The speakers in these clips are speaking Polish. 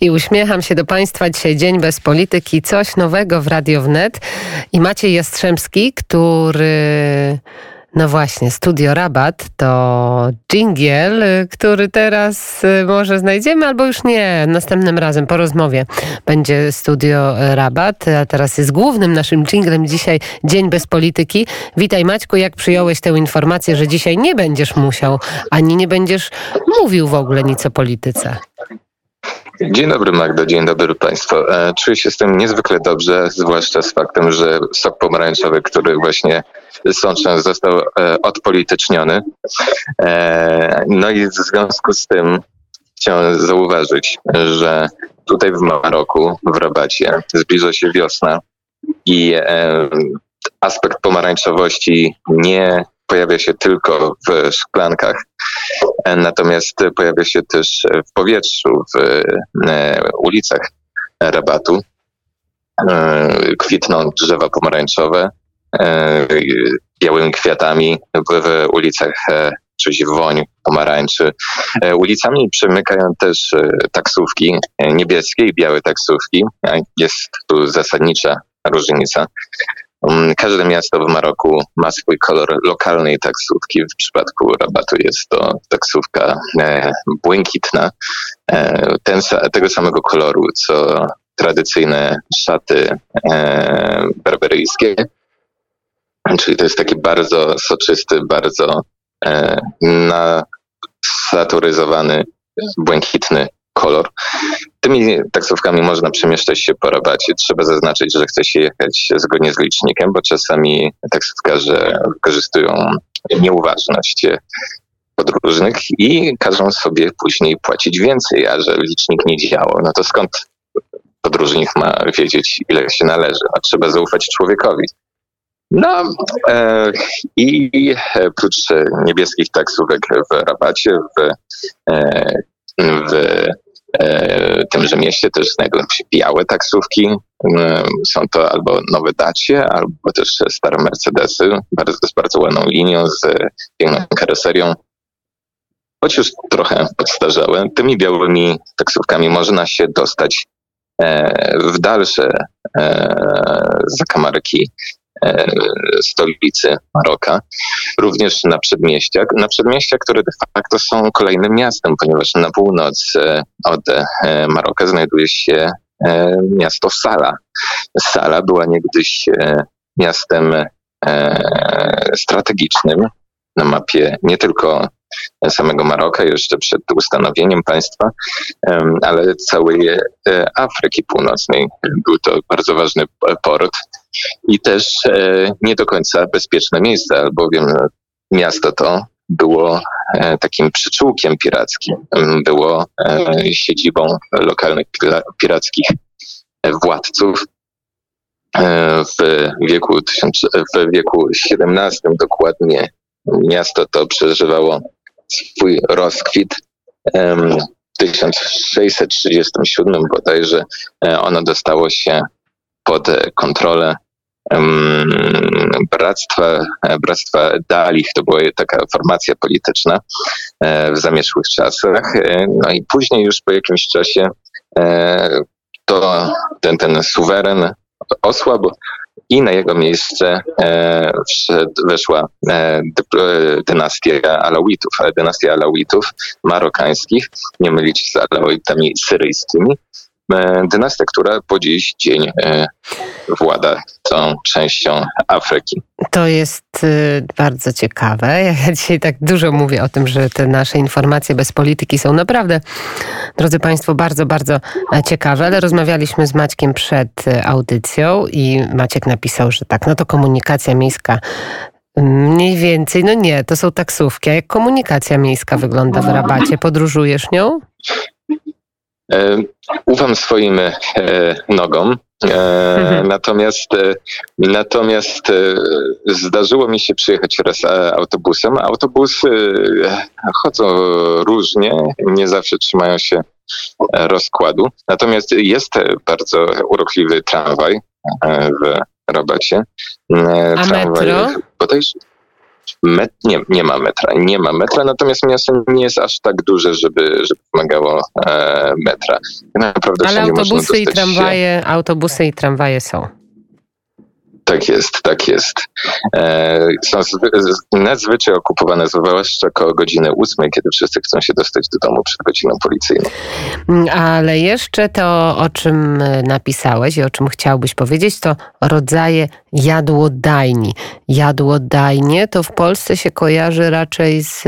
i uśmiecham się do Państwa. Dzisiaj Dzień Bez Polityki, coś nowego w Radio Wnet. I Maciej Jastrzębski, który... No właśnie, Studio Rabat to dżingiel, który teraz y, może znajdziemy, albo już nie, następnym razem po rozmowie będzie Studio Rabat, a teraz jest głównym naszym dżinglem dzisiaj Dzień Bez Polityki. Witaj Maćku, jak przyjąłeś tę informację, że dzisiaj nie będziesz musiał, ani nie będziesz mówił w ogóle nic o polityce? Dzień dobry Magdo, dzień dobry Państwu. E, czuję się z tym niezwykle dobrze, zwłaszcza z faktem, że sok pomarańczowy, który właśnie sączę, został e, odpolityczniony. E, no i w związku z tym chciałem zauważyć, że tutaj w Maroku, w Rabacie, zbliża się wiosna i aspekt pomarańczowości nie pojawia się tylko w szklankach, natomiast pojawia się też w powietrzu, w e, ulicach rabatu. E, kwitną drzewa pomarańczowe e, białymi kwiatami w, ulicach czuć woń pomarańczy. Ulicami przemykają też taksówki, niebieskie i białe taksówki. Jest tu zasadnicza różnica. Mm, każde miasto w Maroku ma swój kolor lokalnej taksówki. W przypadku Rabatu jest to taksówka e, błękitna, e, ten, tego samego koloru co tradycyjne szaty e, berberyjskie. Czyli to jest taki bardzo soczysty, bardzo nasaturyzowany, błękitny kolor. Tymi taksówkami można przemieszczać się po rabacie. Trzeba zaznaczyć, że chce się jechać zgodnie z licznikiem, bo czasami taksówkarze wykorzystują nieuważność podróżnych i każą sobie później płacić więcej, a że licznik nie działał, no to skąd podróżnik ma wiedzieć, ile się należy? A trzeba zaufać człowiekowi. No e, i prócz niebieskich taksówek w rabacie, w, e, w E, tymże mieście też znajdują się białe taksówki. E, są to albo nowe Dacie, albo też stare Mercedesy bardzo, z bardzo ładną linią, z piękną karoserią. Choć już trochę podstarzałe, tymi białymi taksówkami można się dostać e, w dalsze zakamarki E, stolicy Maroka, również na przedmieściach, na przedmieściach, które de facto są kolejnym miastem, ponieważ na północ e, od e, Maroka znajduje się miasto Sala. Sala była niegdyś miastem strategicznym na mapie nie tylko samego Maroka jeszcze przed ustanowieniem państwa, ale całej Afryki Północnej. Był to bardzo ważny port i też e, nie do końca bezpieczne miejsce, albowiem miasto to było e, takim przyczółkiem pirackim, było e, siedzibą lokalnych pirackich władców. W wieku, w wieku XVII dokładnie miasto to przeżywało swój rozkwit. W 1637 bodajże ono dostało się pod kontrolę Bractwa, Bractwa Dalich, to była taka formacja polityczna e, w zamieszłych czasach. E, no i później już po jakimś czasie e, to ten, ten suweren osłabł i na jego miejsce weszła dynastia Alawitów, dynastia Alawitów marokańskich, nie mylić z Alawitami syryjskimi. E, dynastia, która po dziś dzień e, włada tą częścią Afryki. To jest y, bardzo ciekawe. Ja dzisiaj tak dużo mówię o tym, że te nasze informacje bez polityki są naprawdę, drodzy Państwo, bardzo, bardzo e, ciekawe, ale rozmawialiśmy z Maćkiem przed audycją i Maciek napisał, że tak, no to komunikacja miejska Mniej więcej, no nie, to są taksówki. A jak komunikacja miejska wygląda w rabacie? Podróżujesz nią? E, ufam swoim e, nogom. E, mhm. Natomiast, natomiast zdarzyło mi się przyjechać raz autobusem. Autobusy chodzą różnie, nie zawsze trzymają się rozkładu. Natomiast jest bardzo urokliwy tramwaj w Rabacie. A metro? Bodajże, Met, nie, nie ma metra, nie ma metra, natomiast miasto nie jest aż tak duże, żeby, żeby wymagało e, metra. Naprawdę Ale autobusy i tramwaje, się... autobusy i tramwaje są. Tak jest, tak jest. E, są nadzwyczaj okupowane, zwłaszcza około godziny ósmej, kiedy wszyscy chcą się dostać do domu przed godziną policyjną. Mm, ale jeszcze to, o czym napisałeś i o czym chciałbyś powiedzieć, to rodzaje jadłodajni. Jadłodajnie to w Polsce się kojarzy raczej z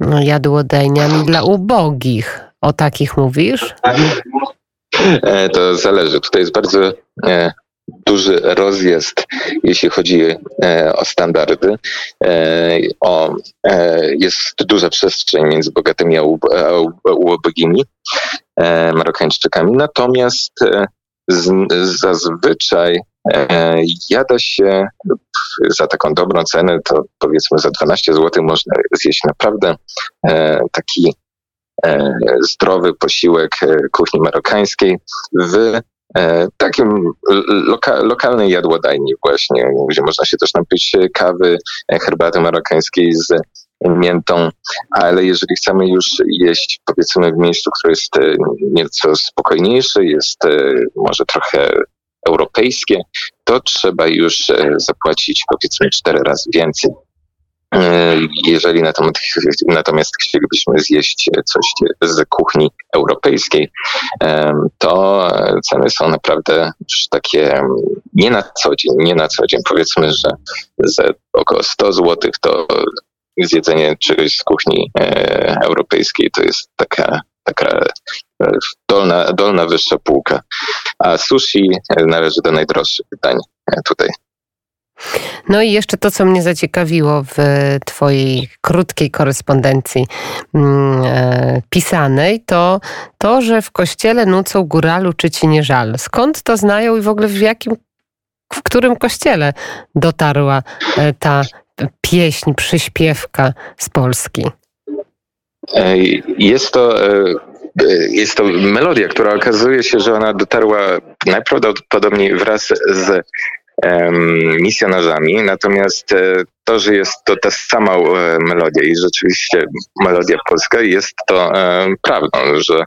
no, jadłodajniami dla ubogich. O takich mówisz? E, to zależy. Tutaj jest bardzo e, duży rozjazd, jeśli chodzi e, o standardy. E, o, e, jest duża przestrzeń między bogatymi a ubogimi Marokańczykami. Natomiast z, zazwyczaj jada się za taką dobrą cenę, to powiedzmy za 12 zł można zjeść naprawdę taki zdrowy posiłek kuchni marokańskiej w takim loka, lokalnej jadłodajni właśnie, gdzie można się też napić kawy, e, herbaty marokańskiej z miętą, ale jeżeli chcemy już jeść powiedzmy w miejscu, które jest e, nieco spokojniejsze, jest może trochę europejskie, to trzeba już zapłacić powiedzmy cztery razy więcej. E, jeżeli natomiast chcielibyśmy zjeść coś z kuchni europejskiej, e, to ceny są naprawdę już takie nie na co dzień, nie na co dzień. Powiedzmy, że za około 100 zł to zjedzenie czegoś z kuchni e, europejskiej to jest taka, taka dolna, dolna wyższa półka. A sushi należy do najdroższych pytań tutaj. No i jeszcze to, co mnie zaciekawiło w Twojej krótkiej korespondencji mm, e, pisanej, to to, że w kościele nucą góralu czy ci nie żal. Skąd to znają i w ogóle w jakim, w którym kościele dotarła e, ta pieśń, przyśpiewka z Polski? E, jest to jest to melodia, która okazuje się, że ona dotarła najprawdopodobniej wraz z misjonarzami, natomiast e, to, że jest to ta sama e, melodia i rzeczywiście melodia polska jest to e, prawdą, że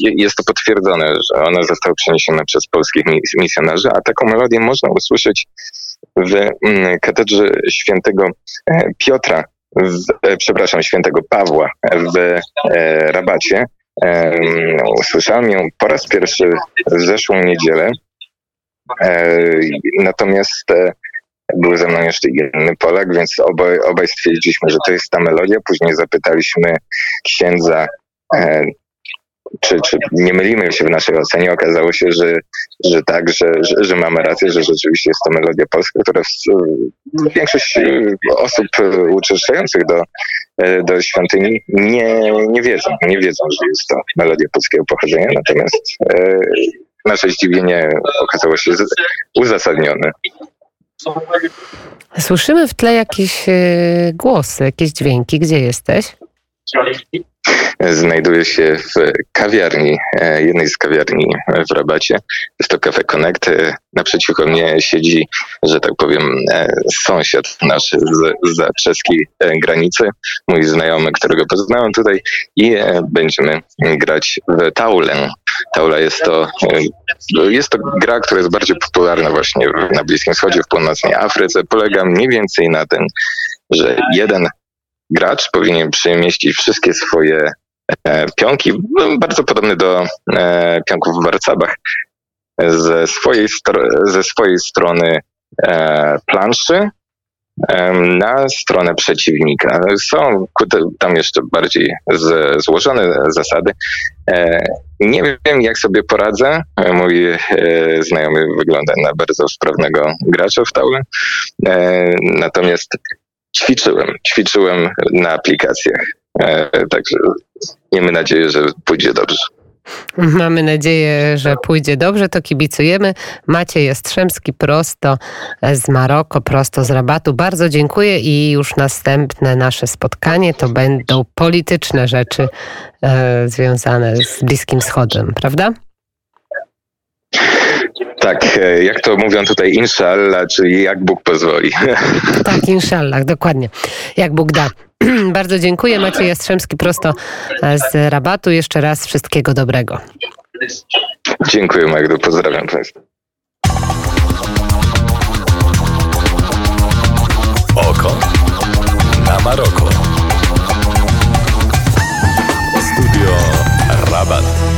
jest to potwierdzone, że ona została przeniesiona przez polskich misjonarzy, a taką melodię można usłyszeć w mm, katedrze świętego Piotra, w, przepraszam, świętego Pawła w Rabacie. Usłyszałem ją po raz pierwszy w zeszłą niedzielę natomiast e, był ze mną jeszcze inny Polak, więc obaj, obaj stwierdziliśmy, że to jest ta melodia. Później zapytaliśmy księdza, e, czy, czy nie mylimy się w naszej ocenie. Okazało się, że, że tak, że, że, że mamy rację, że rzeczywiście jest to melodia polska, która większość osób uczęszczających do, do świątyni nie, nie wiedzą, nie wiedzą, że jest to melodia polskiego pochodzenia, natomiast nasze zdziwienie okazało się uzasadnione. Słyszymy w tle jakieś e, głosy, jakieś dźwięki. Gdzie jesteś? Znajduje się w kawiarni, e, jednej z kawiarni w Rabacie. Jest to Cafe Connect. E, naprzeciwko mnie siedzi, że tak powiem, sąsiad nasz z, z czeskiej granicy, mój znajomy, którego poznałem tutaj i będziemy grać w taulę. Taula jest to, e, jest to gra, która jest bardziej popularna właśnie na Bliskim Wschodzie, w północnej Afryce. Polega mniej więcej na tym, że jeden gracz powinien przemieścić wszystkie swoje e, pionki, no, bardzo podobny do e, pionków w warcabach, ze swojej, ze swojej strony planszy na stronę przeciwnika. Są tam jeszcze bardziej złożone zasady. E, nie wiem, jak sobie poradzę. Mój e, znajomy wygląda na bardzo sprawnego gracza w taule. E, natomiast ćwiczyłem, ćwiczyłem na aplikacjach. Także miejmy nadzieję, że pójdzie dobrze. Mamy nadzieję, że pójdzie dobrze, to kibicujemy. Maciej Jastrzębski prosto z Maroko, prosto z Rabatu. Bardzo dziękuję i już następne nasze spotkanie to będą polityczne rzeczy e, związane z Bliskim Wschodem, prawda? Tak, e, jak to mówią tutaj, inshallah, czyli jak Bóg pozwoli. Tak, inshallah, dokładnie. Jak Bóg da. Bardzo dziękuję. Maciej Jastrzębski prosto e, z rabatu. Jeszcze raz wszystkiego dobrego. Dziękuję, Magdo. Pozdrawiam Państwa. Oko na Maroko. Studio Rabat.